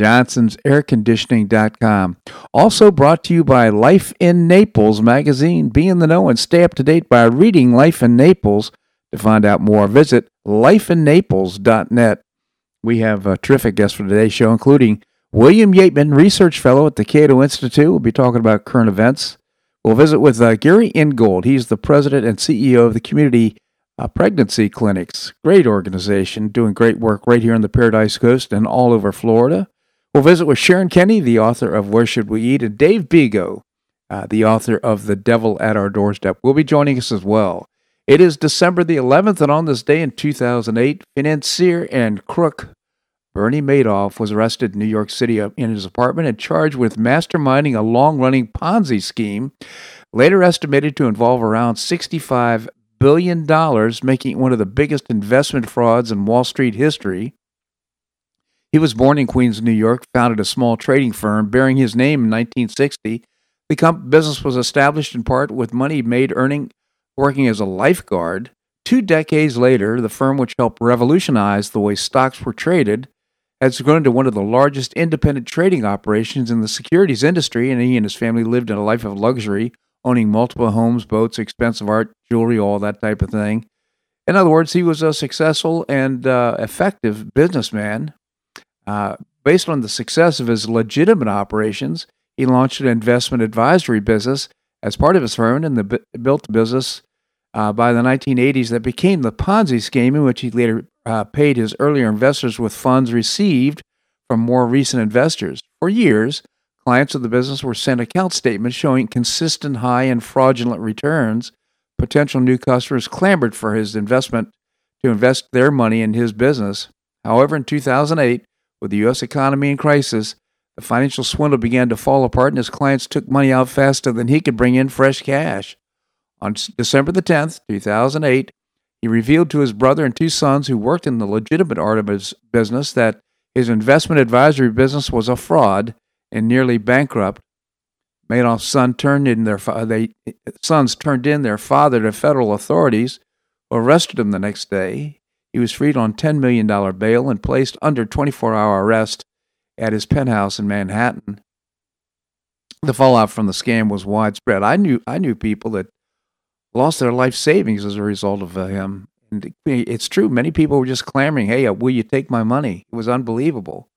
johnsonsairconditioning.com. Also brought to you by Life in Naples magazine. Be in the know and stay up to date by reading Life in Naples. To find out more, visit lifeinnaples.net. We have a terrific guest for today's show, including William Yeatman, Research Fellow at the Cato Institute. We'll be talking about current events. We'll visit with uh, Gary Ingold. He's the president and CEO of the Community uh, Pregnancy Clinics. Great organization, doing great work right here on the Paradise Coast and all over Florida. We'll visit with Sharon Kenny, the author of Where Should We Eat, and Dave Bego, uh, the author of The Devil at Our Doorstep, will be joining us as well. It is December the 11th, and on this day in 2008, financier and crook Bernie Madoff was arrested in New York City uh, in his apartment and charged with masterminding a long running Ponzi scheme, later estimated to involve around $65 billion, making it one of the biggest investment frauds in Wall Street history. He was born in Queens, New York, founded a small trading firm bearing his name in 1960. The business was established in part with money made earning working as a lifeguard. Two decades later, the firm, which helped revolutionize the way stocks were traded, has grown into one of the largest independent trading operations in the securities industry, and he and his family lived in a life of luxury, owning multiple homes, boats, expensive art, jewelry, all that type of thing. In other words, he was a successful and uh, effective businessman uh, based on the success of his legitimate operations, he launched an investment advisory business as part of his firm and the, built a business uh, by the 1980s that became the Ponzi scheme, in which he later uh, paid his earlier investors with funds received from more recent investors. For years, clients of the business were sent account statements showing consistent high and fraudulent returns. Potential new customers clamored for his investment to invest their money in his business. However, in 2008, with the U.S. economy in crisis, the financial swindle began to fall apart and his clients took money out faster than he could bring in fresh cash. On December the 10th, 2008, he revealed to his brother and two sons who worked in the legitimate art of his business that his investment advisory business was a fraud and nearly bankrupt. Madoff's son turned in their they, sons turned in their father to federal authorities, arrested him the next day. He was freed on $10 million bail and placed under 24 hour arrest at his penthouse in Manhattan. The fallout from the scam was widespread. I knew, I knew people that lost their life savings as a result of uh, him. And it's true, many people were just clamoring, hey, uh, will you take my money? It was unbelievable.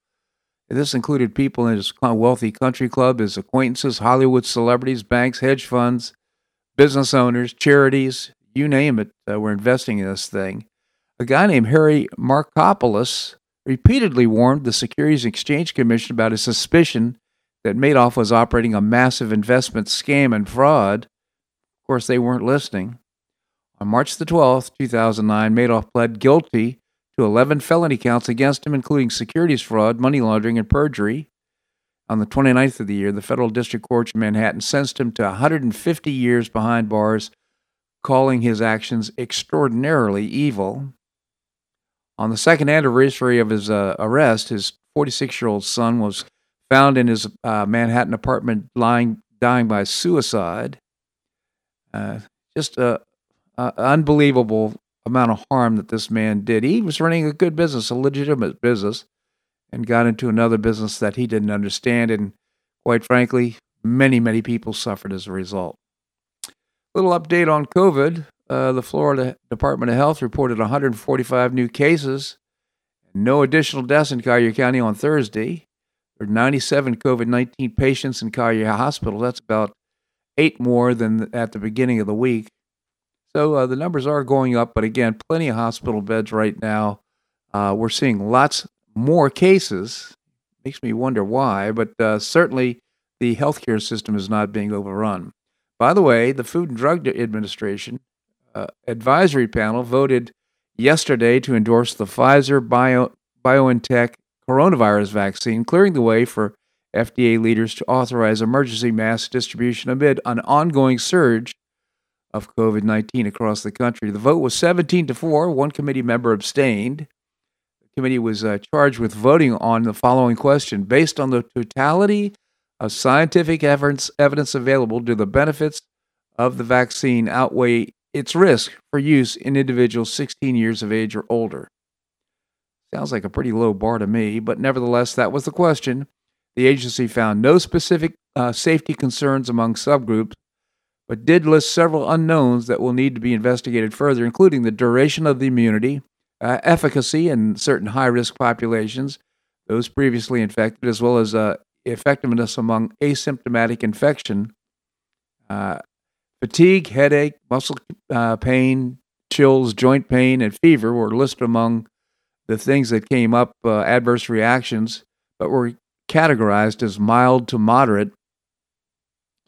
This included people in his wealthy country club, his acquaintances, Hollywood celebrities, banks, hedge funds, business owners, charities, you name it, uh, were investing in this thing. A guy named Harry Markopolos repeatedly warned the Securities Exchange Commission about his suspicion that Madoff was operating a massive investment scam and fraud. Of course, they weren't listening. On March the 12th, 2009, Madoff pled guilty to 11 felony counts against him, including securities fraud, money laundering, and perjury. On the 29th of the year, the federal district court in Manhattan sentenced him to 150 years behind bars, calling his actions extraordinarily evil. On the second anniversary of his uh, arrest, his 46 year old son was found in his uh, Manhattan apartment lying, dying by suicide. Uh, just an unbelievable amount of harm that this man did. He was running a good business, a legitimate business, and got into another business that he didn't understand. And quite frankly, many, many people suffered as a result. Little update on COVID. Uh, the Florida Department of Health reported 145 new cases no additional deaths in Collier County on Thursday. There are 97 COVID 19 patients in Collier Hospital. That's about eight more than at the beginning of the week. So uh, the numbers are going up, but again, plenty of hospital beds right now. Uh, we're seeing lots more cases. Makes me wonder why, but uh, certainly the healthcare system is not being overrun. By the way, the Food and Drug Administration uh, advisory panel voted yesterday to endorse the Pfizer Bio, BioNTech coronavirus vaccine, clearing the way for FDA leaders to authorize emergency mass distribution amid an ongoing surge of COVID 19 across the country. The vote was 17 to 4. One committee member abstained. The committee was uh, charged with voting on the following question Based on the totality of scientific evidence, evidence available, do the benefits of the vaccine outweigh its risk for use in individuals 16 years of age or older? Sounds like a pretty low bar to me, but nevertheless, that was the question. The agency found no specific uh, safety concerns among subgroups but did list several unknowns that will need to be investigated further, including the duration of the immunity, uh, efficacy in certain high risk populations, those previously infected, as well as uh, effectiveness among asymptomatic infection. Uh, fatigue, headache, muscle uh, pain, chills, joint pain, and fever were listed among the things that came up, uh, adverse reactions, but were categorized as mild to moderate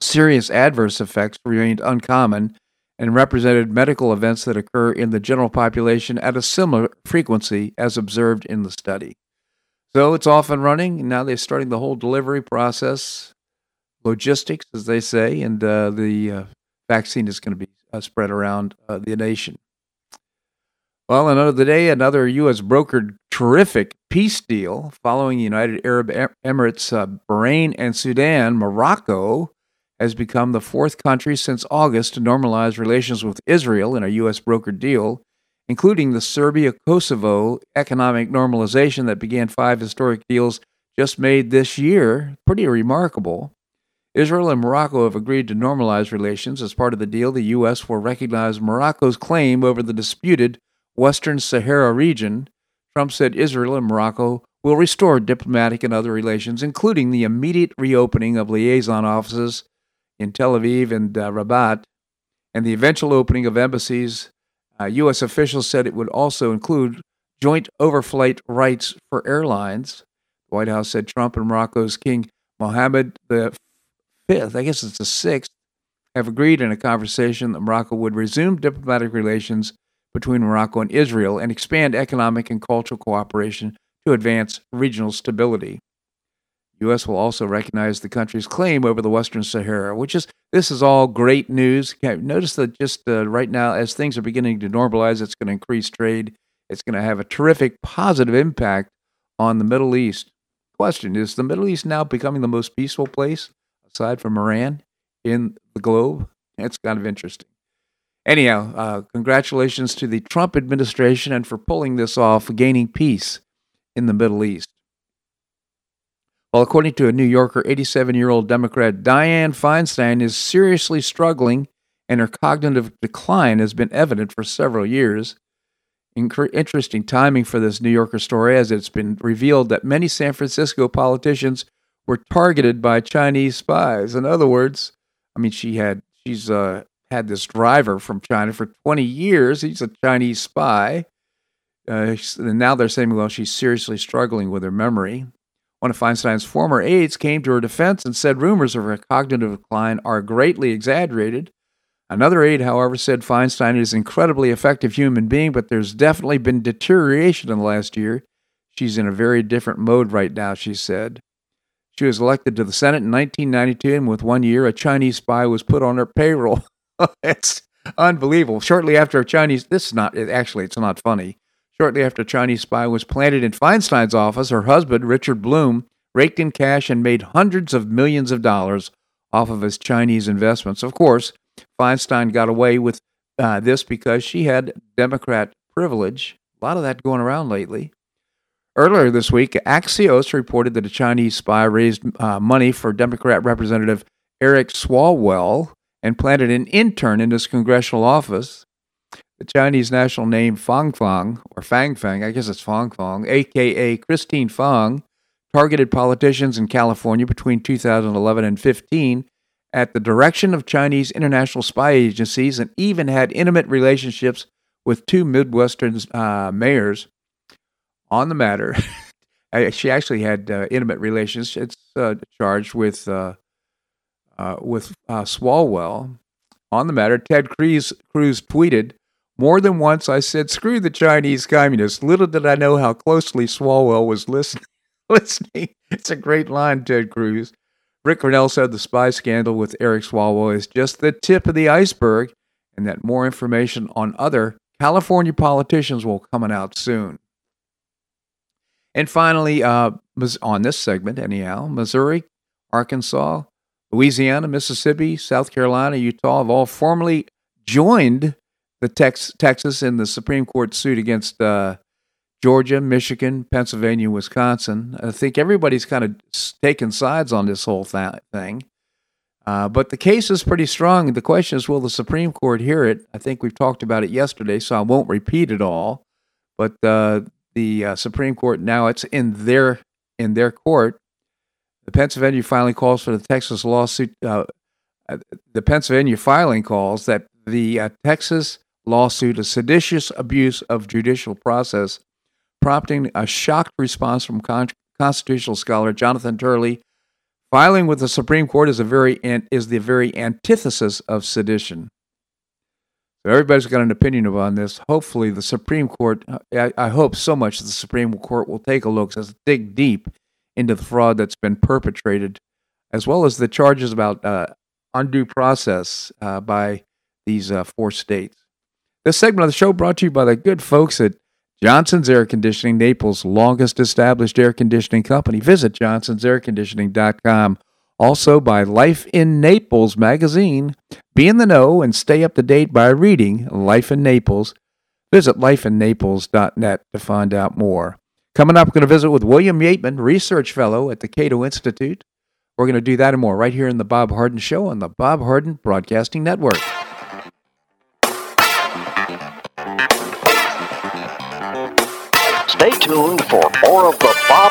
Serious adverse effects remained uncommon and represented medical events that occur in the general population at a similar frequency as observed in the study. So it's off and running. Now they're starting the whole delivery process, logistics, as they say, and uh, the uh, vaccine is going to be uh, spread around uh, the nation. Well, another day, another U.S. brokered terrific peace deal following United Arab Emirates, uh, Bahrain, and Sudan. Morocco has become the fourth country since August to normalize relations with Israel in a U.S. brokered deal, including the Serbia Kosovo economic normalization that began five historic deals just made this year. Pretty remarkable. Israel and Morocco have agreed to normalize relations. As part of the deal, the U.S. will recognize Morocco's claim over the disputed Western Sahara region. Trump said Israel and Morocco will restore diplomatic and other relations, including the immediate reopening of liaison offices in Tel Aviv and uh, Rabat, and the eventual opening of embassies. Uh, U.S. officials said it would also include joint overflight rights for airlines. The White House said Trump and Morocco's King Mohammed V, I guess it's the sixth, have agreed in a conversation that Morocco would resume diplomatic relations between Morocco and Israel and expand economic and cultural cooperation to advance regional stability. U.S. will also recognize the country's claim over the Western Sahara, which is this is all great news. Notice that just uh, right now, as things are beginning to normalize, it's going to increase trade. It's going to have a terrific positive impact on the Middle East. Question Is the Middle East now becoming the most peaceful place, aside from Iran, in the globe? It's kind of interesting. Anyhow, uh, congratulations to the Trump administration and for pulling this off, gaining peace in the Middle East. Well, according to a New Yorker, 87 year old Democrat Dianne Feinstein is seriously struggling, and her cognitive decline has been evident for several years. interesting timing for this New Yorker story, as it's been revealed that many San Francisco politicians were targeted by Chinese spies. In other words, I mean, she had she's uh, had this driver from China for 20 years. He's a Chinese spy. Uh, and now they're saying, well, she's seriously struggling with her memory. One of Feinstein's former aides came to her defense and said rumors of her cognitive decline are greatly exaggerated. Another aide, however, said Feinstein is an incredibly effective human being, but there's definitely been deterioration in the last year. She's in a very different mode right now, she said. She was elected to the Senate in 1992, and with one year, a Chinese spy was put on her payroll. it's unbelievable. Shortly after a Chinese, this is not, actually, it's not funny. Shortly after a Chinese spy was planted in Feinstein's office, her husband, Richard Blum, raked in cash and made hundreds of millions of dollars off of his Chinese investments. Of course, Feinstein got away with uh, this because she had Democrat privilege. A lot of that going around lately. Earlier this week, Axios reported that a Chinese spy raised uh, money for Democrat Representative Eric Swalwell and planted an intern in his congressional office. The Chinese national name Fang Fang, or Fang Fang, I guess it's Fang Fang, aka Christine Fang, targeted politicians in California between 2011 and 15 at the direction of Chinese international spy agencies and even had intimate relationships with two Midwestern uh, mayors on the matter. she actually had uh, intimate relations. It's uh, charged with uh, uh, with uh, Swalwell on the matter. Ted Cruz, Cruz tweeted, more than once I said, screw the Chinese communists. Little did I know how closely Swalwell was listening, listening it's a great line, Ted Cruz. Rick Grenell said the spy scandal with Eric Swalwell is just the tip of the iceberg and that more information on other California politicians will coming out soon. And finally, uh, on this segment, anyhow, Missouri, Arkansas, Louisiana, Mississippi, South Carolina, Utah have all formally joined the Tex- Texas in the Supreme Court suit against uh, Georgia, Michigan, Pennsylvania, Wisconsin. I think everybody's kind of taken sides on this whole th- thing. Uh, but the case is pretty strong. The question is, will the Supreme Court hear it? I think we've talked about it yesterday, so I won't repeat it all. But uh, the uh, Supreme Court now it's in their in their court. The Pennsylvania filing calls for the Texas lawsuit. Uh, the Pennsylvania filing calls that the uh, Texas lawsuit a seditious abuse of judicial process, prompting a shocked response from con- constitutional scholar Jonathan Turley Filing with the Supreme Court is a very is the very antithesis of sedition. So everybody's got an opinion about this. Hopefully, the Supreme Court. I, I hope so much that the Supreme Court will take a look, says dig deep into the fraud that's been perpetrated, as well as the charges about uh, undue process uh, by these uh, four states. This segment of the show brought to you by the good folks at Johnson's Air Conditioning, Naples' longest established air conditioning company. Visit johnsonsairconditioning.com. Also by Life in Naples magazine. Be in the know and stay up to date by reading Life in Naples. Visit lifeinnaples.net to find out more. Coming up, we're going to visit with William Yeatman, Research Fellow at the Cato Institute. We're going to do that and more right here in the Bob Harden Show on the Bob Harden Broadcasting Network. Stay tuned for more of The Bob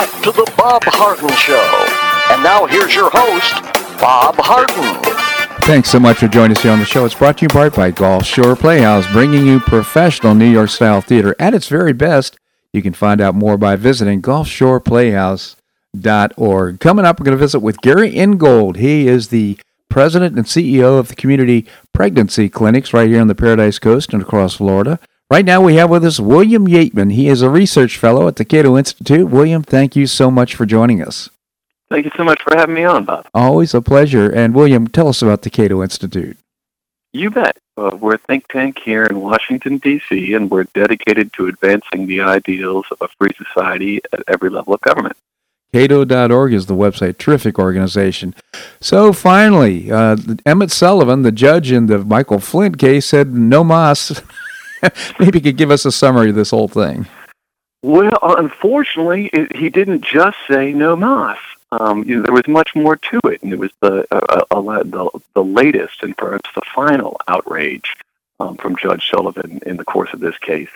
Back to the Bob Harden Show. And now here's your host, Bob Harden. Thanks so much for joining us here on the show. It's brought to you in part by Gulf Shore Playhouse, bringing you professional New York style theater at its very best. You can find out more by visiting gulfshoreplayhouse.org. Coming up, we're going to visit with Gary Ingold. He is the president and CEO of the community pregnancy clinics right here on the Paradise Coast and across Florida. Right now, we have with us William Yeatman. He is a research fellow at the Cato Institute. William, thank you so much for joining us. Thank you so much for having me on, Bob. Always a pleasure. And William, tell us about the Cato Institute. You bet. Uh, we're a think tank here in Washington, D.C., and we're dedicated to advancing the ideals of a free society at every level of government. Cato.org is the website. Terrific organization. So finally, uh, Emmett Sullivan, the judge in the Michael Flynn case, said no mas. Maybe you could give us a summary of this whole thing. Well, unfortunately, it, he didn't just say no mas. Um, you know, there was much more to it, and it was the uh, uh, the, the latest and perhaps the final outrage um, from Judge Sullivan in the course of this case.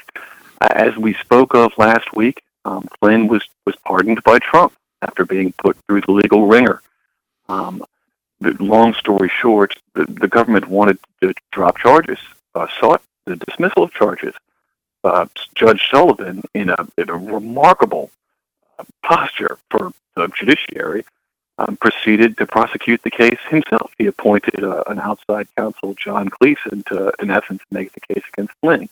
As we spoke of last week, um, Flynn was was pardoned by Trump after being put through the legal ringer. Um, long story short, the, the government wanted to drop charges, uh, sought the dismissal of charges. Uh, Judge Sullivan, in a, in a remarkable uh, posture for the judiciary, um, proceeded to prosecute the case himself. He appointed uh, an outside counsel, John Gleeson, to, in essence, make the case against Flynn.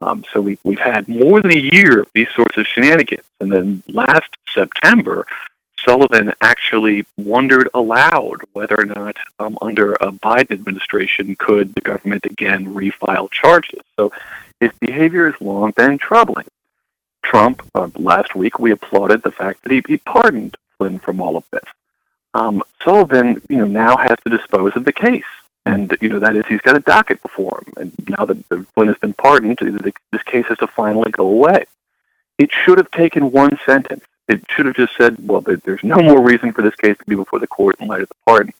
Um, so we, we've had more than a year of these sorts of shenanigans. And then last September, Sullivan actually wondered aloud whether or not, um, under a Biden administration, could the government again refile charges. So his behavior has long been troubling. Trump, uh, last week, we applauded the fact that he, he pardoned Flynn from all of this. Um, Sullivan, you know, now has to dispose of the case. And, you know, that is, he's got a docket before him. And now that Flynn has been pardoned, this case has to finally go away. It should have taken one sentence. It should have just said, well, there's no more reason for this case to be before the court in light of the pardon.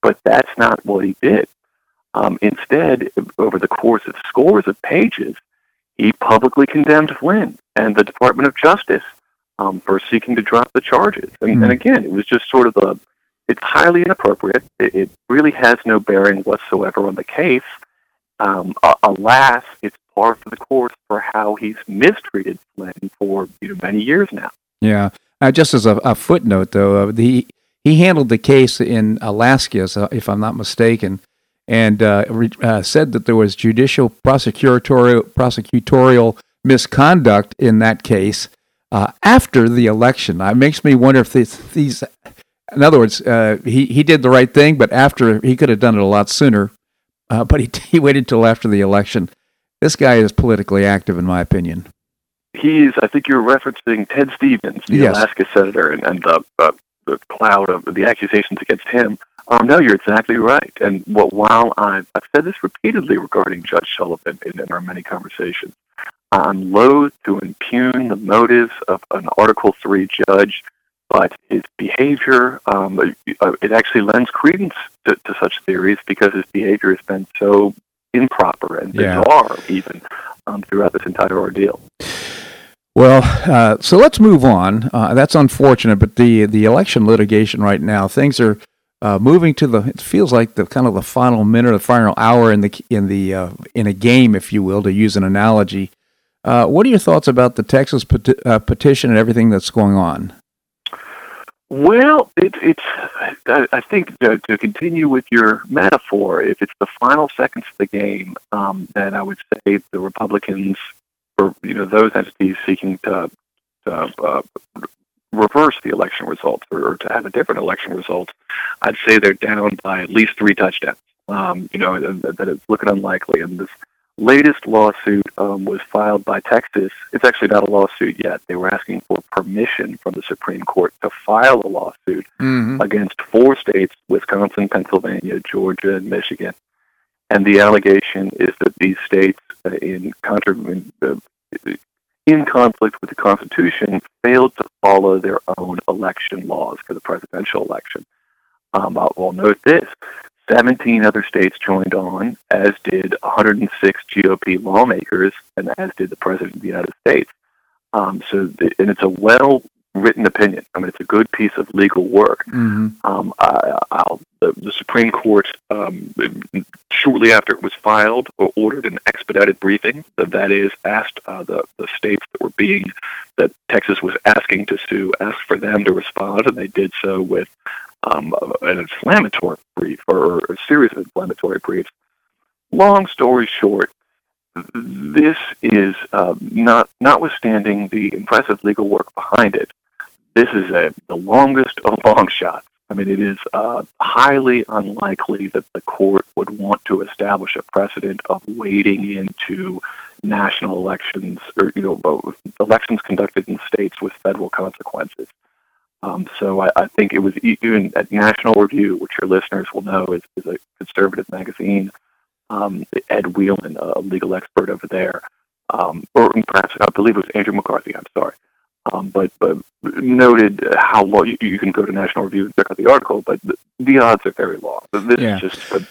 But that's not what he did. Um, instead, over the course of scores of pages, he publicly condemned Flynn and the Department of Justice um, for seeking to drop the charges. And, mm-hmm. and again, it was just sort of a it's highly inappropriate. It, it really has no bearing whatsoever on the case. Um, alas, it's par for the course for how he's mistreated Flynn for you know, many years now. Yeah. Uh, just as a, a footnote, though, uh, the he handled the case in Alaska, so if I'm not mistaken, and uh, re, uh, said that there was judicial prosecutorial prosecutorial misconduct in that case uh, after the election. It makes me wonder if these, these in other words, uh, he he did the right thing, but after he could have done it a lot sooner, uh, but he he waited until after the election. This guy is politically active, in my opinion. He's. I think you're referencing Ted Stevens, the yes. Alaska senator, and, and the, uh, the cloud of the accusations against him. Um, no, you're exactly right. And what, while I've, I've said this repeatedly regarding Judge Sullivan in, in our many conversations, I'm loath to impugn the motives of an Article Three judge but his behavior, um, uh, it actually lends credence to, to, such theories because his behavior has been so improper and bizarre, yeah. even um, throughout this entire ordeal. Well, uh, so let's move on. Uh, that's unfortunate, but the the election litigation right now, things are uh, moving to the. It feels like the kind of the final minute, the final hour in the in the uh, in a game, if you will, to use an analogy. Uh, what are your thoughts about the Texas peti- petition and everything that's going on? Well, it, it's. I think to, to, continue with your metaphor, if it's the final seconds of the game, um, then I would say the Republicans, or you know, those entities seeking to, to uh, reverse the election results or, or, to have a different election result, I'd say they're down by at least three touchdowns. Um, you know, that, that it's looking unlikely, and this latest lawsuit um, was filed by Texas. It's actually not a lawsuit yet. They were asking for permission from the Supreme Court to file a lawsuit mm-hmm. against four states Wisconsin, Pennsylvania, Georgia, and Michigan. And the allegation is that these states, uh, in, contra- in, uh, in conflict with the Constitution, failed to follow their own election laws for the presidential election. Um, I'll, I'll note this 17 other states joined on, as did 106 GOP lawmakers, and as did the President of the United States. Um, so, the, and it's a well written opinion. I mean, it's a good piece of legal work. Mm-hmm. Um, I, the, the, Supreme Court, um, shortly after it was filed, ordered an expedited briefing. That, that is, asked uh, the, the states that were being, that Texas was asking to sue, asked for them to respond, and they did so with um, an inflammatory brief or a series of inflammatory briefs. Long story short, this is uh, not notwithstanding the impressive legal work behind it. This is a, the longest of long shots I mean, it is uh, highly unlikely that the court would want to establish a precedent of wading into national elections or you know elections conducted in states with federal consequences. Um, so I, I, think it was even at National Review, which your listeners will know is, is a conservative magazine. Um, Ed Whelan, a legal expert over there, um, or perhaps I believe it was Andrew McCarthy. I'm sorry, um, but, but noted how low you, you, can go to National Review and check out the article, but the, the odds are very low. This yeah. is just a,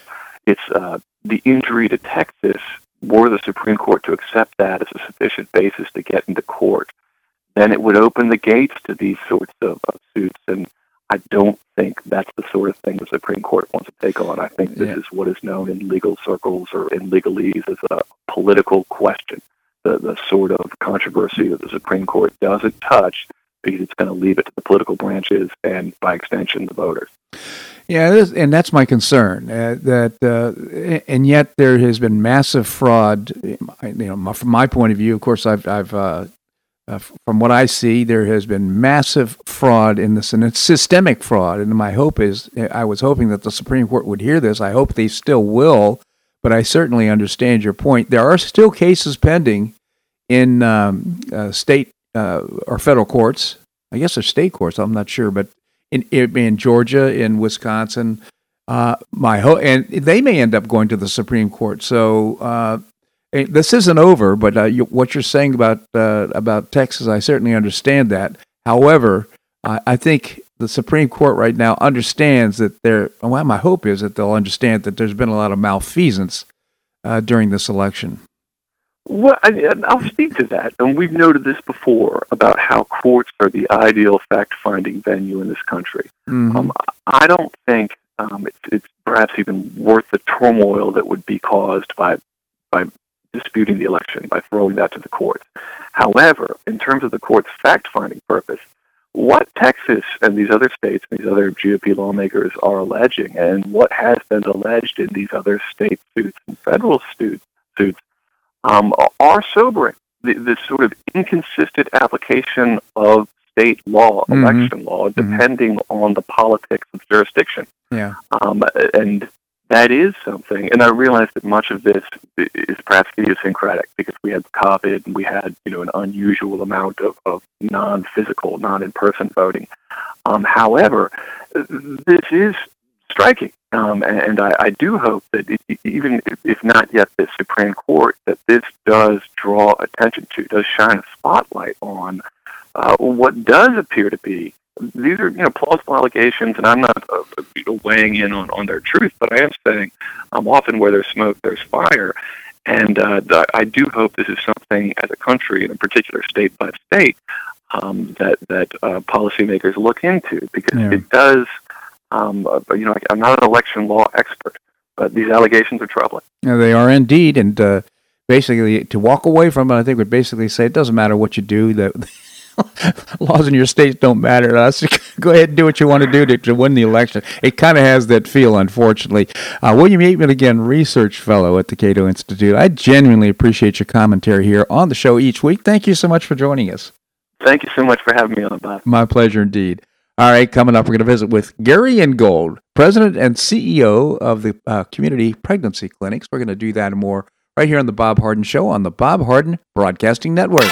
it's uh, the injury to Texas. Were the Supreme Court to accept that as a sufficient basis to get into court, then it would open the gates to these sorts of, of suits. And I don't think that's the sort of thing the Supreme Court wants to take on. I think this yeah. is what is known in legal circles or in legalese as a political question, the, the sort of controversy that the Supreme Court doesn't touch because it's going to leave it to the political branches and, by extension, the voters. Yeah, and that's my concern. Uh, that uh, and yet there has been massive fraud. You know, from my point of view, of course, I've I've uh, uh, from what I see, there has been massive fraud in this, and it's systemic fraud. And my hope is, I was hoping that the Supreme Court would hear this. I hope they still will, but I certainly understand your point. There are still cases pending in um, uh, state uh, or federal courts. I guess they're state courts. I'm not sure, but in in Georgia, in Wisconsin, uh, my ho- and they may end up going to the Supreme Court. So uh, this isn't over, but uh, you, what you're saying about uh, about Texas, I certainly understand that. However, I, I, think the Supreme Court right now understands that there. Well, my hope is that they'll understand that there's been a lot of malfeasance uh, during this election. Well, I, will speak to that, and we've noted this before about how courts are the ideal fact-finding venue in this country. Mm-hmm. Um, I don't think um, it's, it's perhaps even worth the turmoil that would be caused by by disputing the election by throwing that to the courts. However, in terms of the court's fact-finding purpose, what Texas and these other states and these other GOP lawmakers are alleging, and what has been alleged in these other state suits and federal suits, suits um, are sobering. The, the, sort of inconsistent application of state law, mm-hmm. election law, mm-hmm. depending mm-hmm. on the politics of jurisdiction. Yeah. Um, and that is something. And I realize that much of this is perhaps idiosyncratic because we had COVID and we had, you know, an unusual amount of, of non-physical, non-in-person voting. Um, however, this is striking. Um, and, and I, I, do hope that it, even if not yet the Supreme Court, that this does draw attention to, does shine a spotlight on uh, what does appear to be these are you know plausible allegations, and I'm not uh, you know, weighing in on, on their truth, but I am saying um, often where there's smoke, there's fire, and uh, the, I do hope this is something as a country, and in particular state by state, um, that that uh, policymakers look into because yeah. it does. Um, uh, you know, I'm not an election law expert, but these allegations are troubling. Yeah, they are indeed, and uh, basically to walk away from it, I think would basically say it doesn't matter what you do that laws in your states don't matter to us. Go ahead and do what you want to do to, to win the election. It kind of has that feel, unfortunately. Uh, William Yeatman, again, research fellow at the Cato Institute. I genuinely appreciate your commentary here on the show each week. Thank you so much for joining us. Thank you so much for having me on, Bob. My pleasure indeed. All right, coming up, we're going to visit with Gary Ingold, President and CEO of the uh, Community Pregnancy Clinics. We're going to do that and more right here on the Bob Harden Show on the Bob Harden Broadcasting Network.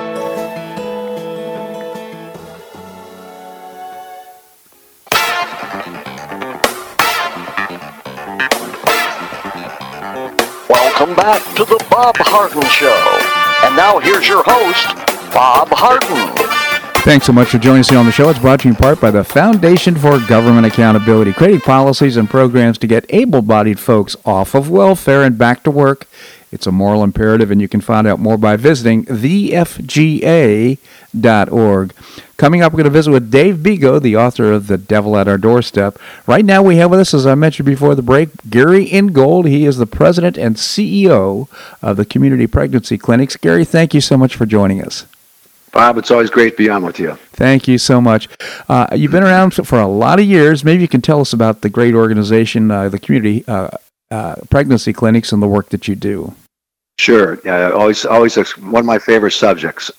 Bob Harden Show. And now here's your host, Bob Harden. Thanks so much for joining us here on the show. It's brought to you in part by the Foundation for Government Accountability, creating policies and programs to get able bodied folks off of welfare and back to work. It's a moral imperative, and you can find out more by visiting thefga.org. Coming up, we're going to visit with Dave Bego, the author of The Devil at Our Doorstep. Right now, we have with us, as I mentioned before the break, Gary Ingold. He is the president and CEO of the Community Pregnancy Clinics. Gary, thank you so much for joining us. Bob, it's always great to be on with you. Thank you so much. Uh, you've been around for a lot of years. Maybe you can tell us about the great organization, uh, the Community uh, uh Pregnancy Clinics, and the work that you do. Sure. always, always one of my favorite subjects.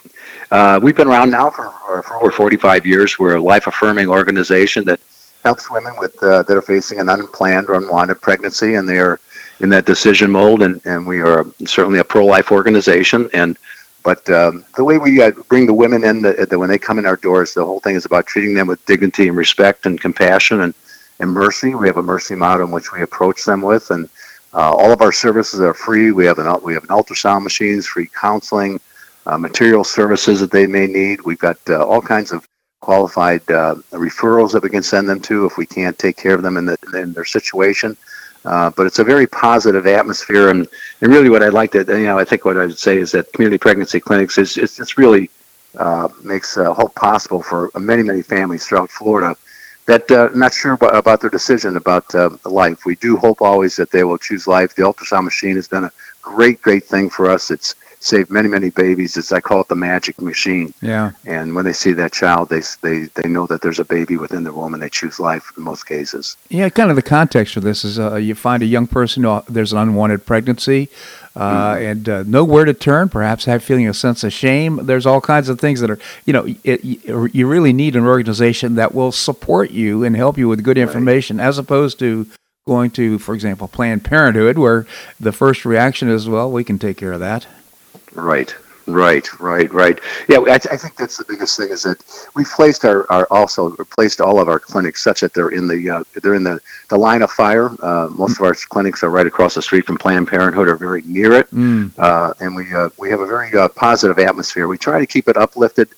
Uh, we've been around now for, for, over 45 years. We're a life affirming organization that helps women with uh, that are facing an unplanned or unwanted pregnancy, and they are in that decision mode. And, and we are certainly a pro life organization. And but um, the way we uh, bring the women in, the, the, when they come in our doors, the whole thing is about treating them with dignity and respect and compassion and, and mercy. We have a mercy model in which we approach them with, and uh, all of our services are free. We have an we have an ultrasound machines, free counseling uh, material services that they may need. We've got uh, all kinds of qualified uh, referrals that we can send them to if we can't take care of them in, the, in their situation. Uh, but it's a very positive atmosphere, and, and really what I'd like to, you know, I think what I'd say is that community pregnancy clinics is it's, it's really uh, makes hope possible for many many families throughout Florida that uh, not sure about, their decision about uh, life. We do hope always that they will choose life. The ultrasound machine has done a great great thing for us. It's saved many many babies. It's I call it the magic machine. Yeah. And when they see that child, they they they know that there's a baby within the womb, and they choose life in most cases. Yeah, kind of the context for this is uh, you find a young person who there's an unwanted pregnancy. Uh, mm-hmm. and uh, nowhere to turn, perhaps have feeling a sense of shame. There's all kinds of things that are, you know, it, you really need an organization that will support you and help you with good information, right. as opposed to going to, for example, Planned Parenthood, where the first reaction is, well, we can take care of that. Right. Right, right, right. Yeah, I, I, think that's the biggest thing is that we've placed our, our also replaced all of our clinics such that they're in the uh, they're in the, the line of fire. Uh, most of our clinics are right across the street from Planned Parenthood or very near it, mm. uh, and we uh, we have a very uh, positive atmosphere. We try to keep it uplifted.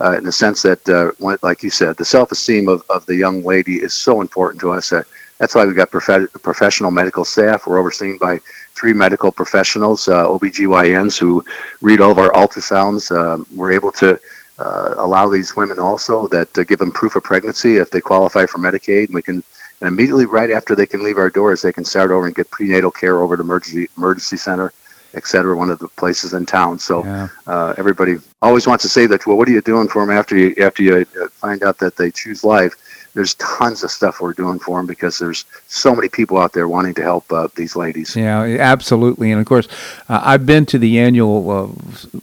Uh, in the sense that, when, like you said, the self-esteem of, of the young lady is so important to us. That that's why we've got prof- professional medical staff. We're overseen by three medical professionals, uh, OBGYNs, who read all of our ultrasounds. Um, we're able to uh, allow these women also that uh, give them proof of pregnancy if they qualify for Medicaid. And we can and immediately right after they can leave our doors, they can start over and get prenatal care over at emergency emergency center, et cetera, one of the places in town. So yeah. uh, everybody always wants to say that. Well, what are you doing for them after you after you uh, find out that they choose life? There's tons of stuff we're doing for them because there's so many people out there wanting to help uh, these ladies. Yeah, absolutely. And of course, uh, I've been to the annual uh,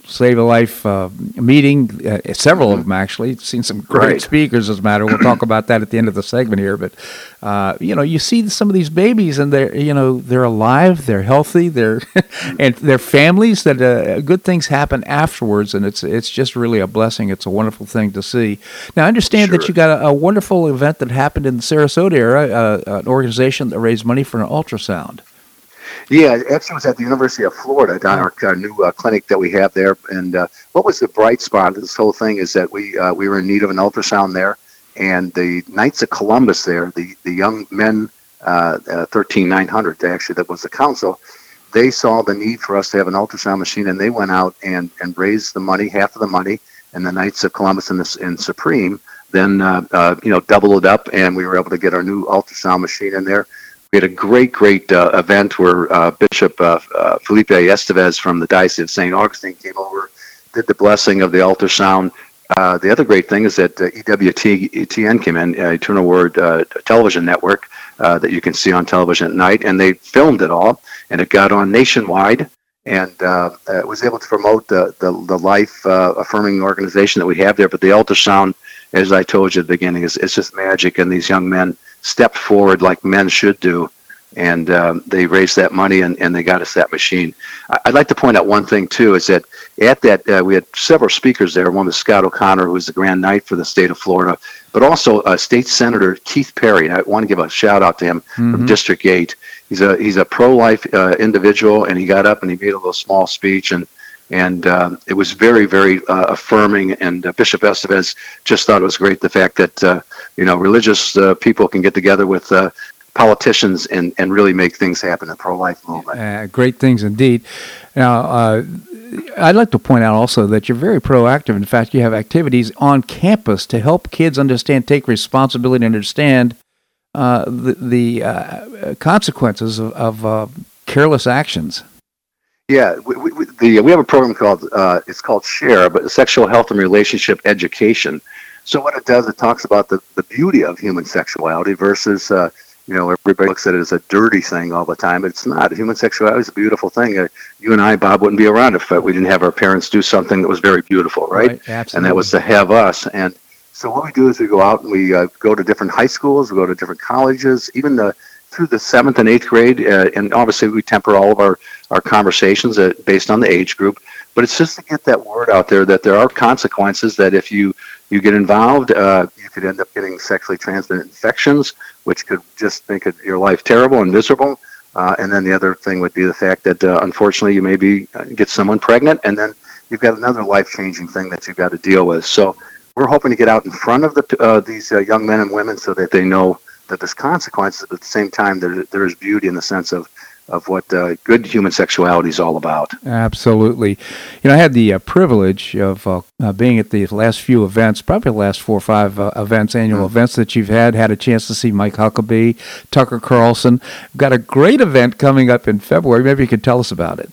Save a Life uh, meeting, uh, several mm-hmm. of them actually. Seen some great right. speakers, as a matter. We'll talk about that at the end of the segment here. But uh, you know, you see some of these babies, and they're you know they're alive, they're healthy, they're and their families that good things happen afterwards, and it's it's just really a blessing. It's a wonderful thing to see. Now, I understand sure. that you got a, a wonderful event that happened in the Sarasota area, uh, an organization that raised money for an ultrasound. Yeah, actually, was at the University of Florida, our, our new uh, clinic that we have there. And uh, what was the bright spot of this whole thing is that we uh, we were in need of an ultrasound there, and the Knights of Columbus there, the the young men, uh, uh, thirteen nine hundred actually, that was the council. They saw the need for us to have an ultrasound machine, and they went out and and raised the money, half of the money, and the Knights of Columbus and, the, and Supreme then uh, uh, you know double it up, and we were able to get our new ultrasound machine in there. We had a great, great uh, event where uh, Bishop uh, uh, Felipe Estevez from the Diocese of St. Augustine came over, did the blessing of the ultrasound. the other great thing is that EWTN came in, Eternal Word Television Network, that you can see on television at night, and they filmed it all, and it got on nationwide and uh, was able to promote the the, the life uh, affirming organization that we have there. But the ultrasound as I told you at the beginning, it's, it's just magic. And these young men stepped forward like men should do. And um, they raised that money and, and they got us that machine. I'd like to point out one thing, too, is that at that, uh, we had several speakers there. One was Scott O'Connor, who was the Grand Knight for the state of Florida, but also uh, State Senator Keith Perry. And I want to give a shout out to him mm-hmm. from District 8. He's a, he's a pro life uh, individual, and he got up and he made a little small speech. And and uh, it was very, very uh, affirming. And uh, Bishop Estevez just thought it was great the fact that uh, you know religious uh, people can get together with uh, politicians and, and really make things happen in the pro-life movement. great things indeed. Now. I'd like to point out also that you're very proactive. In fact, you have activities on campus to help kids understand, take responsibility, and understand the, the consequences of, of careless actions. Yeah, we, we, the, we have a program called uh, it's called Share, but Sexual Health and Relationship Education. So what it does, it talks about the, the beauty of human sexuality versus uh, you know everybody looks at it as a dirty thing all the time. It's not. Human sexuality is a beautiful thing. Uh, you and I, Bob, wouldn't be around if uh, we didn't have our parents do something that was very beautiful, right? right absolutely. And that was to have us. And so what we do is we go out and we uh, go to different high schools, we go to different colleges, even the through the seventh and eighth grade, uh, and obviously we temper all of our, our conversations uh, based on the age group. But it's just to get that word out there that there are consequences. That if you you get involved, uh, you could end up getting sexually transmitted infections, which could just make it, your life terrible and miserable. Uh, and then the other thing would be the fact that uh, unfortunately you maybe uh, get someone pregnant, and then you've got another life-changing thing that you've got to deal with. So we're hoping to get out in front of the, these young men and women so that they know that there's consequences, but at the same time, there, there is beauty in the sense of of what uh, good human sexuality is all about. Absolutely. You know, I had the uh, privilege of uh, uh being at the last few events, probably the last four or five uh, events, annual mm-hmm. events that you've had. Had a chance to see Mike Huckabee, Tucker Carlson. got a great event coming up in February. Maybe you could tell us about it.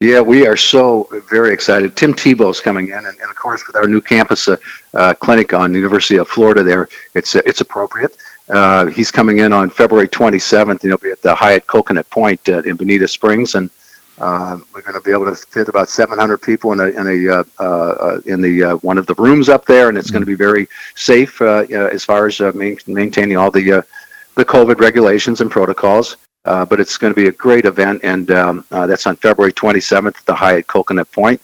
Yeah, we are so very excited. Tim Tebow's coming in, and, and of course, with our new campus uh, clinic on the University of Florida, there it's it's appropriate. Uh, he's coming in on February 27th, and he'll be at the Hyatt Coconut Point uh, in Bonita Springs, and uh, we're going to be able to fit about 700 people in a in a uh, uh, in the uh, one of the rooms up there, and it's going to be very safe as far as main, maintaining all the the COVID regulations and protocols. but it's going to be a great event, and um, that's on February 27th at the Hyatt Coconut Point.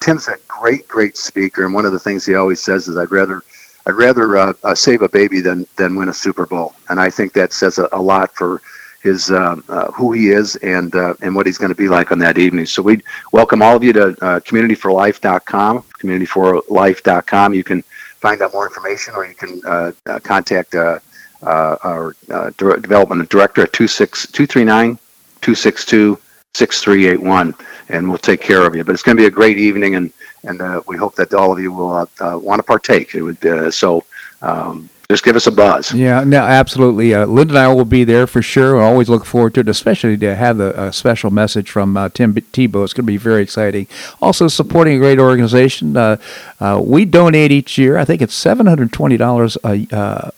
Tim's a great, great speaker, and one of the things he always says is, "I'd rather." I'd rather uh, uh, save a baby than than win a Super Bowl, and I think that says a, a lot for his um, uh, who he is and uh, and what he's going to be like on that evening. So we welcome all of you to uh, communityforlife.com, communityforlife.com. You can find out more information, or you can uh, uh, contact uh, our development director at 239 262 6381, and we'll take care of you. But it's going to be a great evening, and and uh, we hope that all of you will uh, uh want to partake. It would uh, so. Um, just give us a buzz. Yeah, no, absolutely. Uh, Linda and I will be there for sure. I always look forward to it, especially to have a, a special message from uh, Tim Tebow. It's going to be very exciting. Also, supporting a great organization. Uh, uh we donate each year. I think it's seven hundred twenty dollars uh,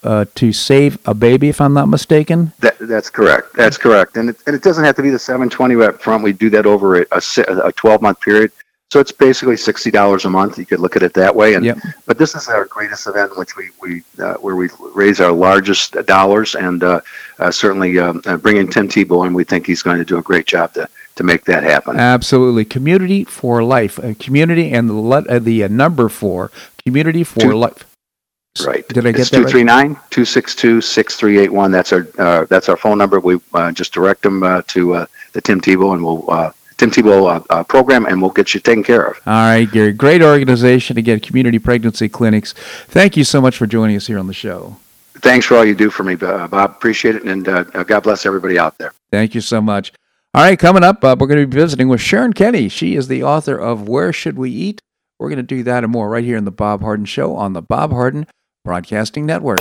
uh, to save a baby, if I'm not mistaken. That, that's correct. That's correct. And it, and it doesn't have to be the seven twenty up front. We do that over a, a twelve month period. So it's basically sixty dollars a month. You could look at it that way. And yep. but this is our greatest event, which we we uh, where we raise our largest dollars, and uh, uh, certainly um, uh, bringing Tim Tebow, and we think he's going to do a great job to to make that happen. Absolutely, community for life, a community, and the uh, the uh, number for community for two, life. Right. Did I get it's that 239 262 6381. That's our that's our phone number. We just direct them to the Tim Tebow, and we'll Tim Tebow uh, uh, program, and we'll get you taken care of. All right, Gary. Great organization. Again, community pregnancy clinics. Thank you so much for joining us here on the show. Thanks for all you do for me, Bob. Appreciate it, and uh, uh, God bless everybody out there. Thank you so much. All right, coming up, uh, we're going to be visiting with Sharon Kenny. She is the author of Where Should We Eat? We're going to do that and more right here in the Bob Harden Show on the Bob Harden Broadcasting Network.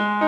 You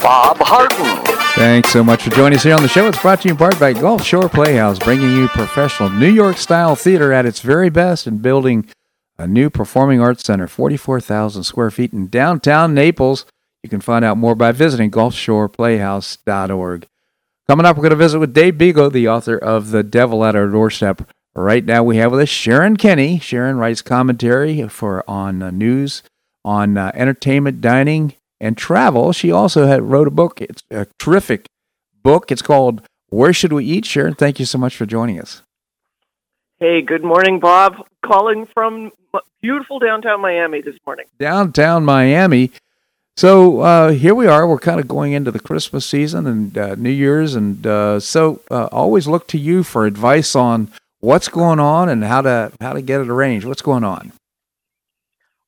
Bob Harden. Thanks so much for joining us here on the show. It's brought to you in part by Gulf Shore Playhouse, bringing you professional New York style theater at its very best and building a new performing arts center, 44,000 square feet in downtown Naples. You can find out more by visiting gulfshoreplayhouse.org. Coming up, we're going to visit with Dave Bego, the author of The Devil at Our Doorstep. Right now, we have with us Sharon Kenny. Sharon writes commentary for on uh, news, on uh, entertainment, dining, and travel. She also had, wrote a book. It's a terrific book. It's called Where Should We Eat? Sharon, thank you so much for joining us. Hey, good morning, Bob. Calling from beautiful downtown Miami this morning. Downtown Miami. So uh, here we are. We're kind of going into the Christmas season and uh, New Year's, and uh, so uh, always look to you for advice on what's going on and how to how to get it arranged. What's going on?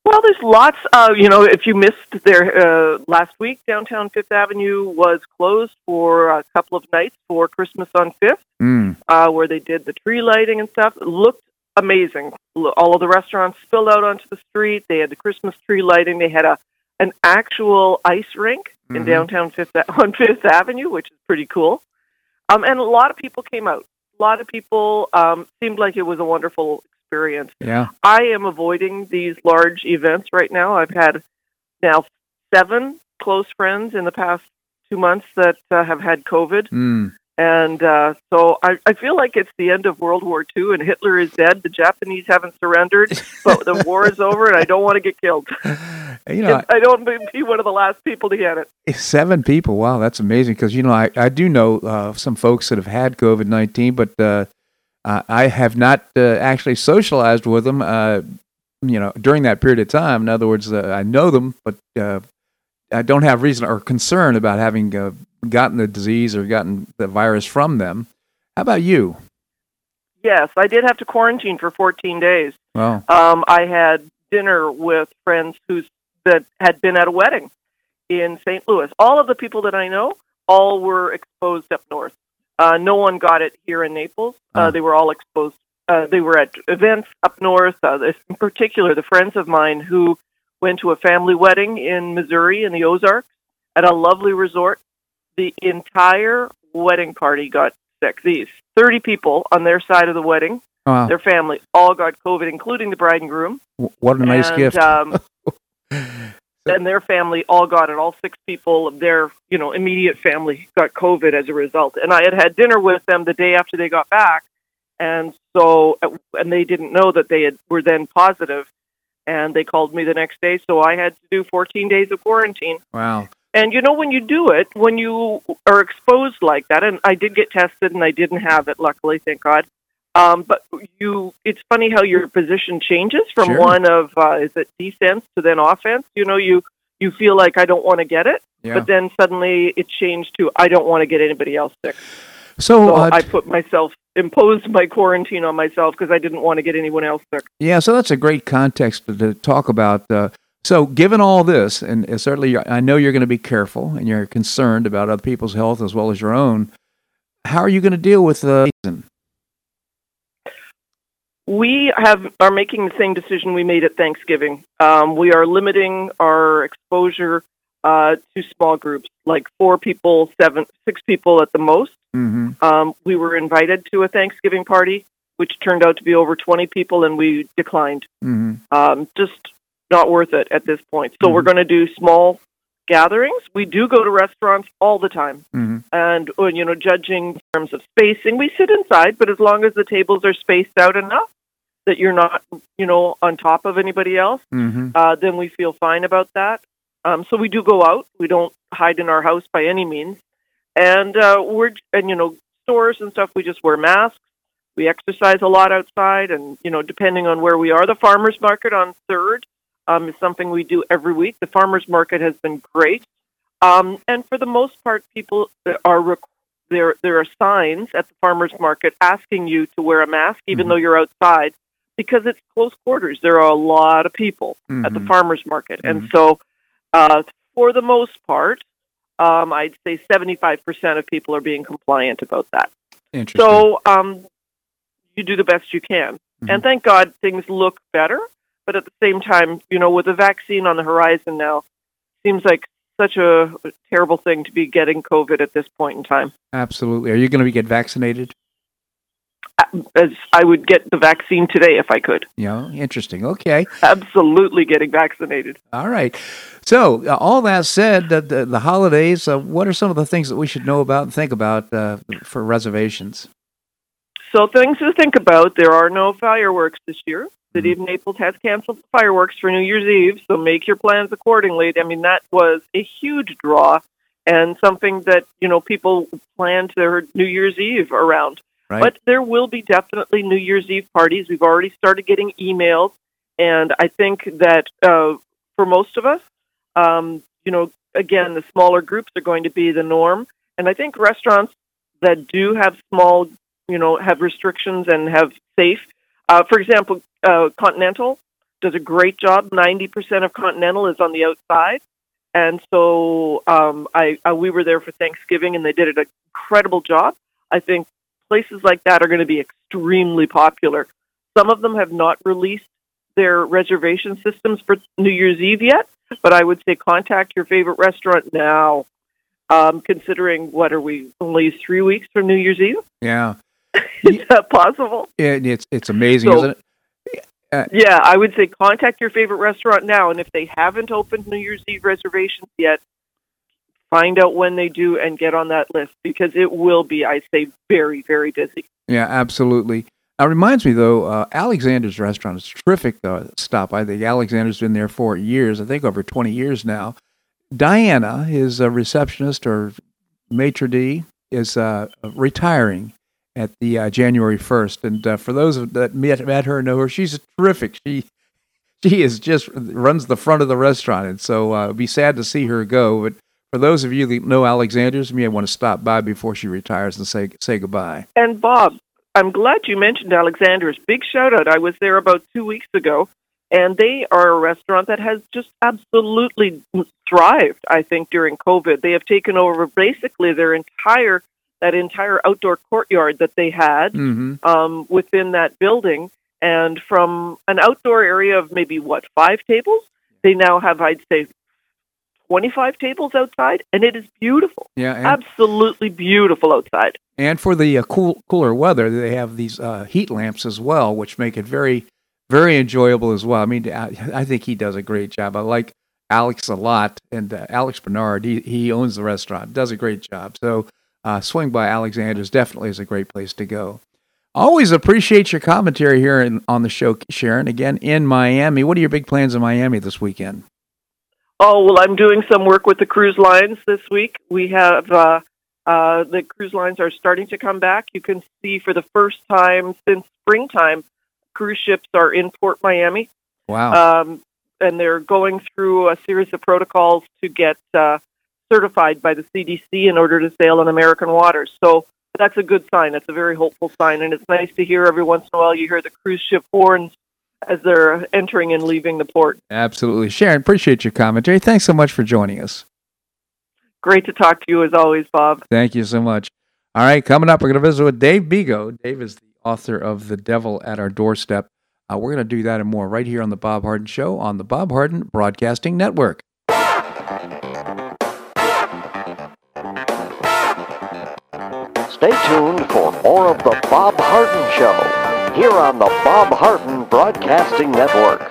Well, there's lots. Uh, you know, if you missed there uh, last week, downtown Fifth Avenue was closed for a couple of nights for Christmas on Fifth, mm. uh, where they did the tree lighting and stuff. It looked amazing. All of the restaurants spilled out onto the street. They had the Christmas tree lighting. They had a an actual ice rink mm-hmm. in downtown Fifth on Fifth Avenue, which is pretty cool. Um, and a lot of people came out. A lot of people um, seemed like it was a wonderful experience. Yeah. I am avoiding these large events right now. I've had now seven close friends in the past two months that uh, have had COVID. Mm. And uh, so I, I feel like it's the end of World War II and Hitler is dead. The Japanese haven't surrendered, but the war is over and I don't want to get killed. You know, I don't want to be one of the last people to get it. Seven people. Wow, that's amazing. Because you know, I, I do know uh, some folks that have had COVID nineteen, but uh, I have not uh, actually socialized with them. Uh, you know, during that period of time. In other words, uh, I know them, but uh, I don't have reason or concern about having gotten the disease or gotten the virus from them. How about you? Yes, I did have to quarantine for 14 days. Wow. Um, I had dinner with friends who's that had been at a wedding in St. Louis. All of the people that I know, all were exposed up north. Uh, no one got it here in Naples. Uh, Oh. They were all exposed. Uh, they were at events up north. Uh, this- in particular, the friends of mine who went to a family wedding in Missouri in the Ozarks at a lovely resort. The entire wedding party got sick. These 30 people on their side of the wedding, Wow. their family, all got COVID, including the bride and groom What a nice and, gift. Um, and their family all got it. All six people of their, you know, immediate family got COVID as a result. And I had had dinner with them the day after they got back, and so and they didn't know that they had were then positive, and they called me the next day. So I had to do 14 days of quarantine. wow. And you know, when you do it, when you are exposed like that, and I did get tested and I didn't have it, luckily, thank God. Um, but you, it's funny how your position changes from Sure. one of uh, is it defense to then offense. You know, you you feel like I don't want to get it, Yeah. but then suddenly it changed to I don't want to get anybody else sick. So, So uh, I put myself imposed my quarantine on myself because I didn't want to get anyone else sick. Yeah, so that's a great context to, to talk about. Uh, so, given all this, and uh, certainly I know you're going to be careful and you're concerned about other people's health as well as your own, how are you going to deal with the season? We have are making the same decision we made at Thanksgiving. Um, we are limiting our exposure uh, to small groups, like four people, seven, six people at the most. Mm-hmm. Um, we were invited to a Thanksgiving party, which turned out to be over 20 people, and we declined. Mm-hmm. Um, just not worth it at this point. So we're Mhm. going to do small gatherings. We do go to restaurants all the time, Mm-hmm. and uh, you know, judging in terms of spacing, we sit inside, but as long as the tables are spaced out enough that you're not, you know, on top of anybody else, Mm-hmm. uh, then we feel fine about that. Um, so we do go out. We don't hide in our house by any means, and uh, we're and you know stores and stuff. We just wear masks. We exercise a lot outside, and you know depending on where we are, the farmers market on Third um, is something we do every week. The farmers market has been great, um, and for the most part, people are requ- there. There are signs at the farmers market asking you to wear a mask, even Mhm. though you're outside, because it's close quarters. There are a lot of people at the Mhm. farmers market, and so uh, for the most part, um, I'd say 75% of people are being compliant about that. So um, you do the best you can. Mhm. And thank God things look better. But at the same time, you know, with a vaccine on the horizon now, seems like such a terrible thing to be getting COVID at this point in time. Absolutely. Are you going to get vaccinated? As I would get the vaccine today if I could. Yeah, interesting. Okay. Absolutely getting vaccinated. All right. So, uh, all that said, the, the, the holidays, uh, what are some of the things that we should know about and think about uh, for reservations? So things to think about. There are no fireworks this year. City of Naples has canceled the fireworks for New Year's Eve, so make your plans accordingly. I mean, that was a huge draw and something that, you know, people planned their New Year's Eve around. Right. But there will be definitely New Year's Eve parties. We've already started getting emails, and I think that uh, for most of us, um, you know, again, the smaller groups are going to be the norm. And I think restaurants that do have small, you know, have restrictions and have safe. Uh, for example, uh, Continental does a great job. Ninety percent of Continental is on the outside, and so um, I, I we were there for Thanksgiving, and they did an incredible job. I think places like that are going to be extremely popular. Some of them have not released their reservation systems for New Year's Eve yet, but I would say contact your favorite restaurant now. Um, considering what are we only three weeks from New Year's Eve? Yeah. Is that possible? It, it's it's amazing, So- isn't it? Uh, yeah, I would say contact your favorite restaurant now, and if they haven't opened New Year's Eve reservations yet, find out when they do and get on that list because it will be, I say, very, very busy. Yeah, absolutely. It reminds me though, uh, Alexander's restaurant is terrific uh, stop. I think Alexander's been there for years. I think over twenty years now. Diana, his a receptionist or maitre d, is uh, retiring at the uh, January first. And uh, for those that met, met her know her, she's terrific. She she is just runs the front of the restaurant, and so uh, it'd be sad to see her go. But for those of you that know Alexander's, you may want to stop by before she retires and say say goodbye. And Bob, I'm glad you mentioned Alexander's. Big shout out. I was there about two weeks ago, and they are a restaurant that has just absolutely thrived, I think, during COVID. They have taken over basically their entire that entire outdoor courtyard that they had Mm-hmm. um, within that building. And from an outdoor area of maybe what five tables, they now have, I'd say, twenty-five tables outside, and it is beautiful, Yeah, absolutely beautiful outside. and for the uh, cool cooler weather, they have these uh, heat lamps as well, which make it very very enjoyable as well. I mean, I, I think he does a great job. I like Alex a lot, and uh, Alex Bernard, he, he owns the restaurant, does a great job. So uh, swing by Alexander's definitely is a great place to go. Always appreciate your commentary here in, on the show, Sharon. Again, in Miami. What are your big plans in Miami this weekend? Oh well, I'm doing some work with the cruise lines this week. We have uh, uh, the cruise lines are starting to come back. You can see for the first time since springtime, cruise ships are in Port Miami. Wow. um, and they're going through a series of protocols to get uh, certified by the CDC in order to sail in American waters. So that's a good sign. That's a very hopeful sign, and it's nice to hear every once in a while you hear the cruise ship horns as they're entering and leaving the port. Absolutely. Sharon, appreciate your commentary. Thanks so much for joining us. Great to talk to you as always, Bob. Thank you so much. All right, coming up, we're going to visit with Dave Bego. Dave is the author of The Devil at Our Doorstep. Uh, we're going to do that and more right here on The Bob Harden Show on the Bob Harden Broadcasting Network. Stay tuned for more of The Bob Harden Show here on the Bob Harden Broadcasting Network.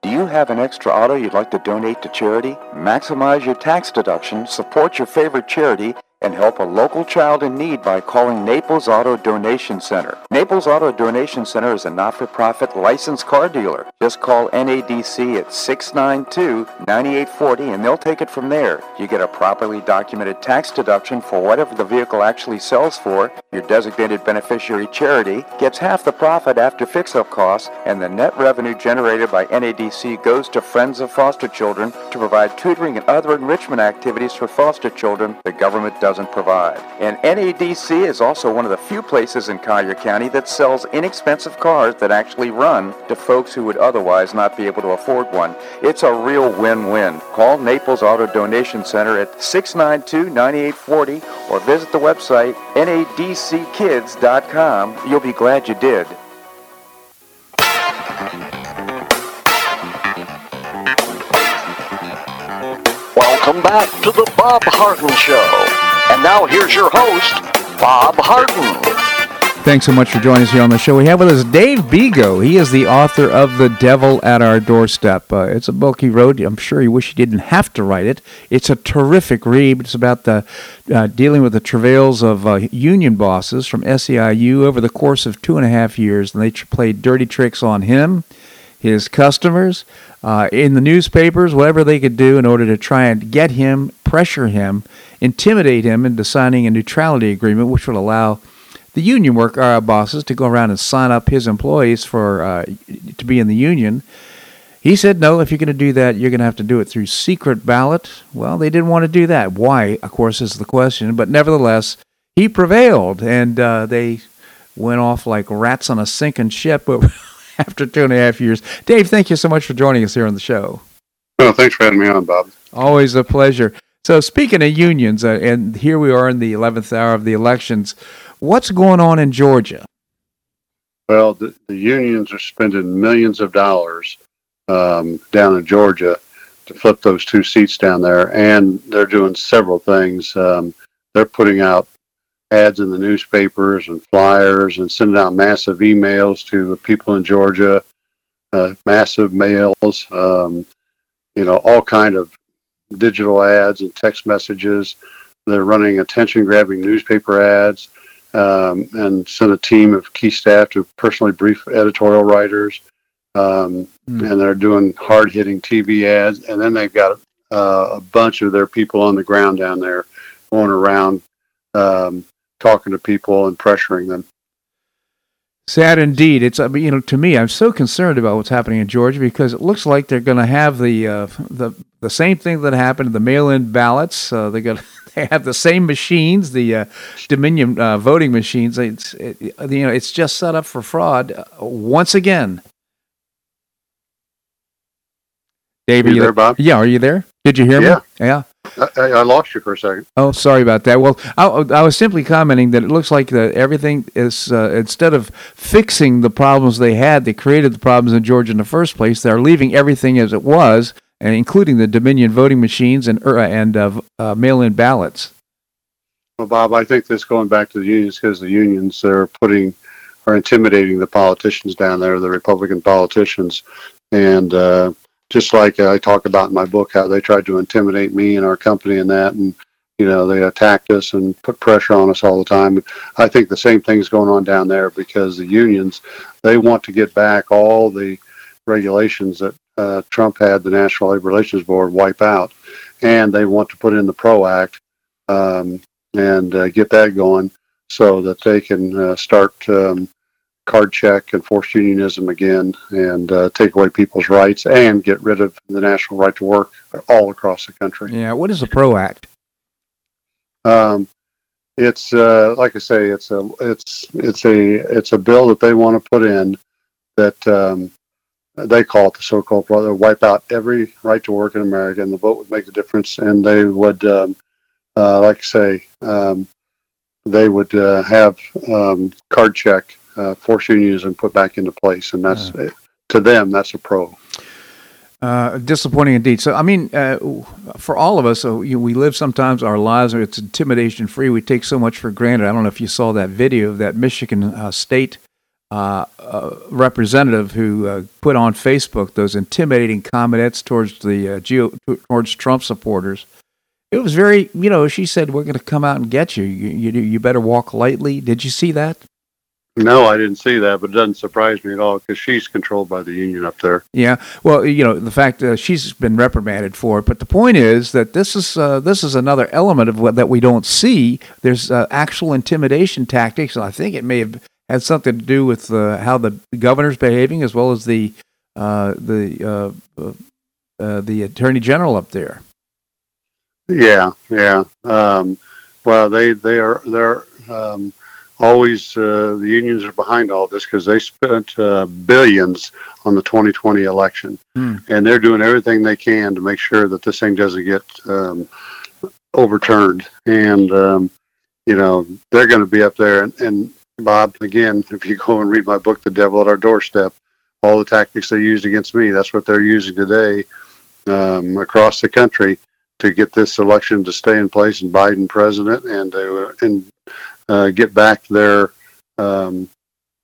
Do you have an extra auto you'd like to donate to charity? Maximize your tax deduction, support your favorite charity, and help a local child in need by calling Naples Auto Donation Center. Naples Auto Donation Center is a not-for-profit licensed car dealer. Just call NADC at 692-9840 and they'll take it from there. You get a properly documented tax deduction for whatever the vehicle actually sells for. Your designated beneficiary charity gets half the profit after fix-up costs, and the net revenue generated by NADC goes to Friends of Foster Children to provide tutoring and other enrichment activities for foster children the government doesn't provide. And NADC is also one of the few places in Collier County that sells inexpensive cars that actually run to folks who would otherwise not be able to afford one. It's a real win-win. Call Naples Auto Donation Center at 692-9840 or visit the website nadckids.com. You'll be glad you did. Welcome back to the Bob Harden Show. And now here's your host, Bob Harden. Thanks so much for joining us here on the show. We have with us Dave Bego. He is the author of The Devil at Our Doorstep. Uh, it's a he wrote. I'm sure he wish he didn't have to write it. It's a terrific read. It's about the uh, dealing with the travails of uh, union bosses from SEIU over the course of two and a half years. And they played dirty tricks on him, his customers, uh, in the newspapers, whatever they could do in order to try and get him, pressure him, intimidate him into signing a neutrality agreement, which would allow the union work uh, bosses to go around and sign up his employees for uh, to be in the union. He said, no, if you're going to do that, you're going to have to do it through secret ballot. Well, they didn't want to do that. Why, of course, is the question. But nevertheless, he prevailed, and uh, they went off like rats on a sinking ship after two and a half years. Dave, thank you so much for joining us here on the show. Oh, thanks for having me on, Bob. Always a pleasure. So, speaking of unions, uh, and here we are in the 11th hour of the elections, what's going on in Georgia? Well, the, the unions are spending millions of dollars um, down in Georgia to flip those two seats down there, and they're doing several things. Um, they're putting out ads in the newspapers and flyers and sending out massive emails to the people in Georgia, uh, massive mails, um, you know, all kind of digital ads and text messages. They're running attention-grabbing newspaper ads um, and send a team of key staff to personally brief editorial writers. Um, mm. And they're doing hard-hitting TV ads, and then they've got uh, a bunch of their people on the ground down there going around um, talking to people and pressuring them. Sad indeed. It's you know to me, I'm so concerned about what's happening in Georgia because it looks like they're going to have the uh, the the same thing that happened in the mail-in ballots. Uh, they got they have the same machines, the uh, Dominion uh, voting machines. It's it, you know it's just set up for fraud uh, once again. Dave, are you, there, Bob? Yeah, are you there? Did you hear yeah. me? Yeah. I, I, lost you for a second. Oh, sorry about that. Well, I, I was simply commenting that it looks like that everything is uh, instead of fixing the problems they had, they created the problems in Georgia in the first place. They're leaving everything as it was, including the Dominion voting machines and uh, and uh, mail-in ballots. Well, Bob, I think this going back to the unions because the unions are putting are intimidating the politicians down there, the Republican politicians, and uh, just like I talk about in my book, how they tried to intimidate me and our company and that, and you know they attacked us and put pressure on us all the time. I think the same thing's going on down there because the unions they want to get back all the regulations that uh, Trump had the National Labor Relations Board wipe out, and they want to put in the PRO Act um, and uh, get that going so that they can uh, start um, card check and forced unionism again and uh, take away people's rights and get rid of the national right to work all across the country. Yeah, what is the PRO Act? Um, it's uh, like I say, it's a it's it's a it's a bill that they want to put in that um, they call it the so-called brother wipe out every right to work in America, and the vote would make a difference, and they would, um, uh, like I say, um, they would uh, have um, card check uh, force and put back into place, and that's to them that's a pro. Uh, disappointing indeed. So, I mean, uh, for all of us, so, you we live sometimes our lives, are it's intimidation free. We take so much for granted. I don't know if you saw that video of that Michigan uh, state uh, uh, representative who put on Facebook those intimidating comments towards the geo, towards Trump supporters. It was very, you know, she said, "We're going to come out and get you. You, you. you better walk lightly." Did you see that? No, I didn't see that, but it doesn't surprise me at all because she's controlled by the union up there. Yeah, well, you know, the fact that she's been reprimanded for it, but the point is that this is uh, this is another element of what that we don't see. There's uh, actual intimidation tactics, and I think it may have had something to do with uh, how the governor's behaving as well as the uh, the uh, uh, the attorney general up there. Yeah, yeah. Um, well, they they are they're. Um, always uh, the unions are behind all this because they spent uh, billions on the 2020 election, mm. and they're doing everything they can to make sure that this thing doesn't get um, overturned. And um, you know they're going to be up there. And, and Bob, again, if you go and read my book, The Devil at Our Doorstep, all the tactics they used against me, that's what they're using today um, across the country to get this election to stay in place and Biden president and and uh, get back their um,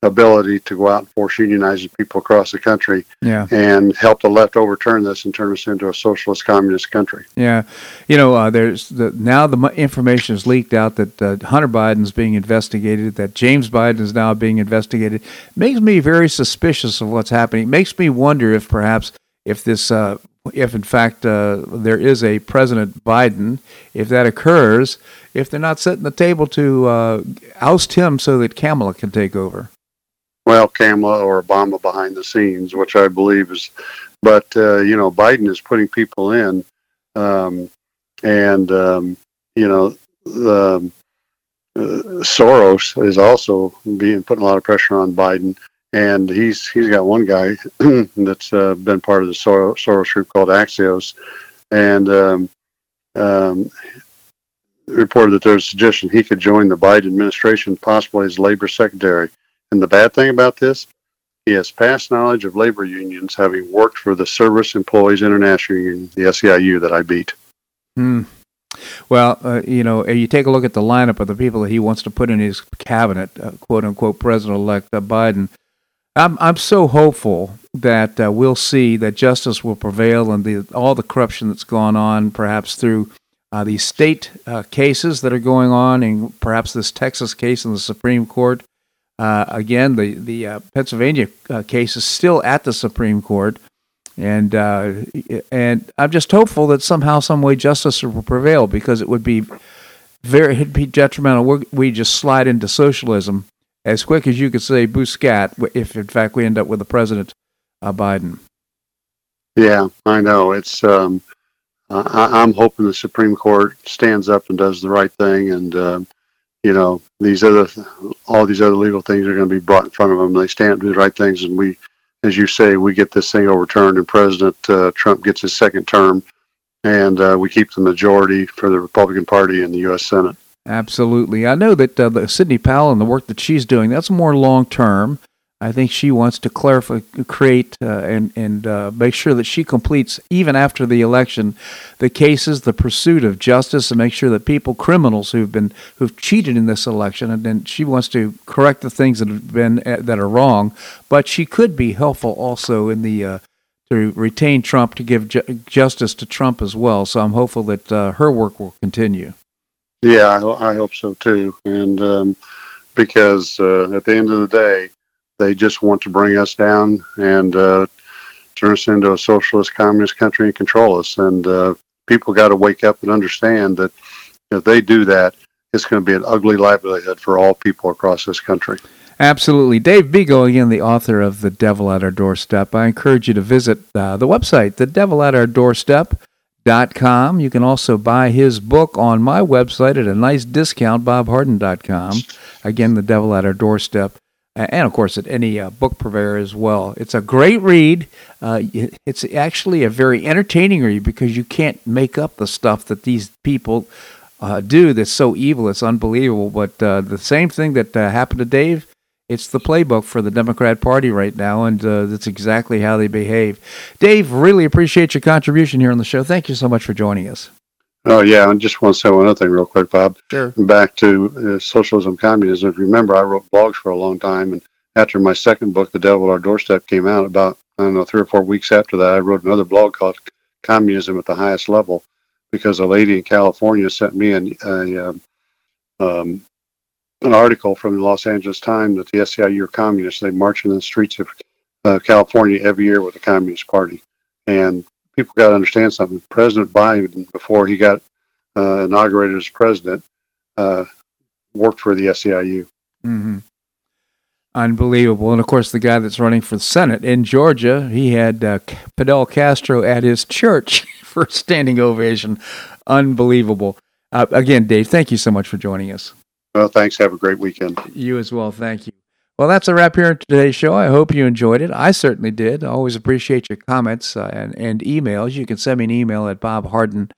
ability to go out and force unionizing people across the country yeah. and help the left overturn this and turn us into a socialist communist country. Yeah. You know, uh, there's the, now the information is leaked out that uh, Hunter Biden's being investigated, that James Biden is now being investigated. Makes me very suspicious of what's happening. Makes me wonder if perhaps if this uh, if in fact uh, there is a President Biden, if that occurs, if they're not setting the table to uh, oust him so that Kamala can take over. Well, Kamala or Obama behind the scenes, which I believe is, but uh, you know, Biden is putting people in, um, and um, you know, the, uh, Soros is also being putting a lot of pressure on Biden and he's he's got one guy that's uh, been part of the Soros, Soros group called Axios, and um, um, reported that there's a suggestion he could join the Biden administration, possibly as labor secretary. And the bad thing about this, he has past knowledge of labor unions, having worked for the Service Employees International Union, the SEIU, that I beat. Hmm. Well, uh, you know, you take a look at the lineup of the people that he wants to put in his cabinet, uh, quote unquote, President-elect uh, Biden. I'm I'm so hopeful that uh, we'll see that justice will prevail and the all the corruption that's gone on, perhaps through uh, these state uh, cases that are going on, and perhaps this Texas case in the Supreme Court. Uh, again, the the uh, Pennsylvania uh, case is still at the Supreme Court, and and I'm just hopeful that somehow, some way, justice will prevail because it would be very it'd be detrimental. We're, we just slide into socialism as quick as you could say "booscat" if in fact we end up with the president Biden. Yeah, I know. It's um, I, am hoping the Supreme Court stands up and does the right thing, and uh, you know these other all these other legal things are going to be brought in front of them. They stand up do the right things, and we, as you say, we get this thing overturned, and President uh, Trump gets his second term, and uh, we keep the majority for the Republican Party in the U.S. Senate. Absolutely, I know that uh, the Sidney Powell and the work that she's doing that's more long term. I think she wants to clarify, create, uh, and and uh, make sure that she completes even after the election, the cases, the pursuit of justice, and make sure that people, criminals who've been who've cheated in this election, and then she wants to correct the things that have been uh, that are wrong. But she could be helpful also in the uh, to retain Trump to give ju- justice to Trump as well. So I'm hopeful that uh, her work will continue. Yeah, I, I hope so too, and um, because uh, at the end of the day they just want to bring us down and uh, turn us into a socialist communist country and control us. And uh, people got to wake up and understand that if they do that, it's going to be an ugly livelihood for all people across this country. Absolutely. Dave Bego, again, the author of The Devil at Our Doorstep. I encourage you to visit uh, the website, com. You can also buy his book on my website at a nice discount, bobharden.com. Again, The Devil at Our Doorstep and of course at any uh, book purveyor as well. It's a great read. Uh, it's actually a very entertaining read because you can't make up the stuff that these people uh, do that's so evil. It's unbelievable. But uh, the same thing that uh, happened to Dave, it's the playbook for the Democrat Party right now, and uh, that's exactly how they behave. Dave, really appreciate your contribution here on the show. Thank you so much for joining us. Oh yeah, I just want to say one other thing real quick, Bob. Sure. Back to uh, socialism, communism. Remember, I wrote blogs for a long time, and after my second book, The Devil at Our Doorstep, came out, about I don't know three or four weeks after that, I wrote another blog called Communism at the Highest Level, because a lady in California sent me an a, um, um, an article from the Los Angeles Times that the SEIU are communists. They march in the streets of uh, California every year with the Communist Party, and people got to understand something. President Biden, before he got uh, inaugurated as president, uh, worked for the SEIU. Mm-hmm. Unbelievable. And of course, the guy that's running for the Senate in Georgia, he had uh, Fidel Castro at his church for a standing ovation. Unbelievable. Uh, again, Dave, thank you so much for joining us. Well, thanks. Have a great weekend. You as well. Thank you. Well, that's a wrap here in today's show. I hope you enjoyed it. I certainly did. I always appreciate your comments uh, and, and emails. You can send me an email at bobharden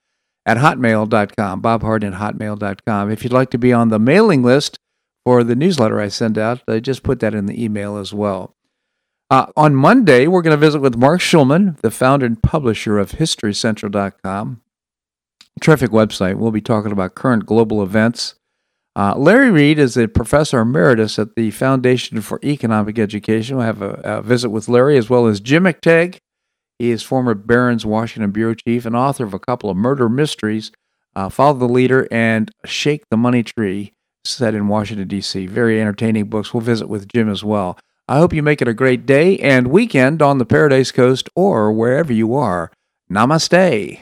at hotmail.com, bobharden at hotmail.com. If you'd like to be on the mailing list for the newsletter I send out, uh, just put that in the email as well. Uh, on Monday, we're going to visit with Marc Schulman, the founder and publisher of HistoryCentral.com. Terrific website. We'll be talking about current global events uh, Larry Reed is a professor emeritus at the Foundation for Economic Education. We'll have a, a, visit with Larry as well as Jim McTague. He is former Barron's Washington bureau chief and author of a couple of murder mysteries, uh, Follow the Leader and Shake the Money Tree, set in Washington, D.C. Very entertaining books. We'll visit with Jim as well. I hope you make it a great day and weekend on the Paradise Coast or wherever you are. Namaste.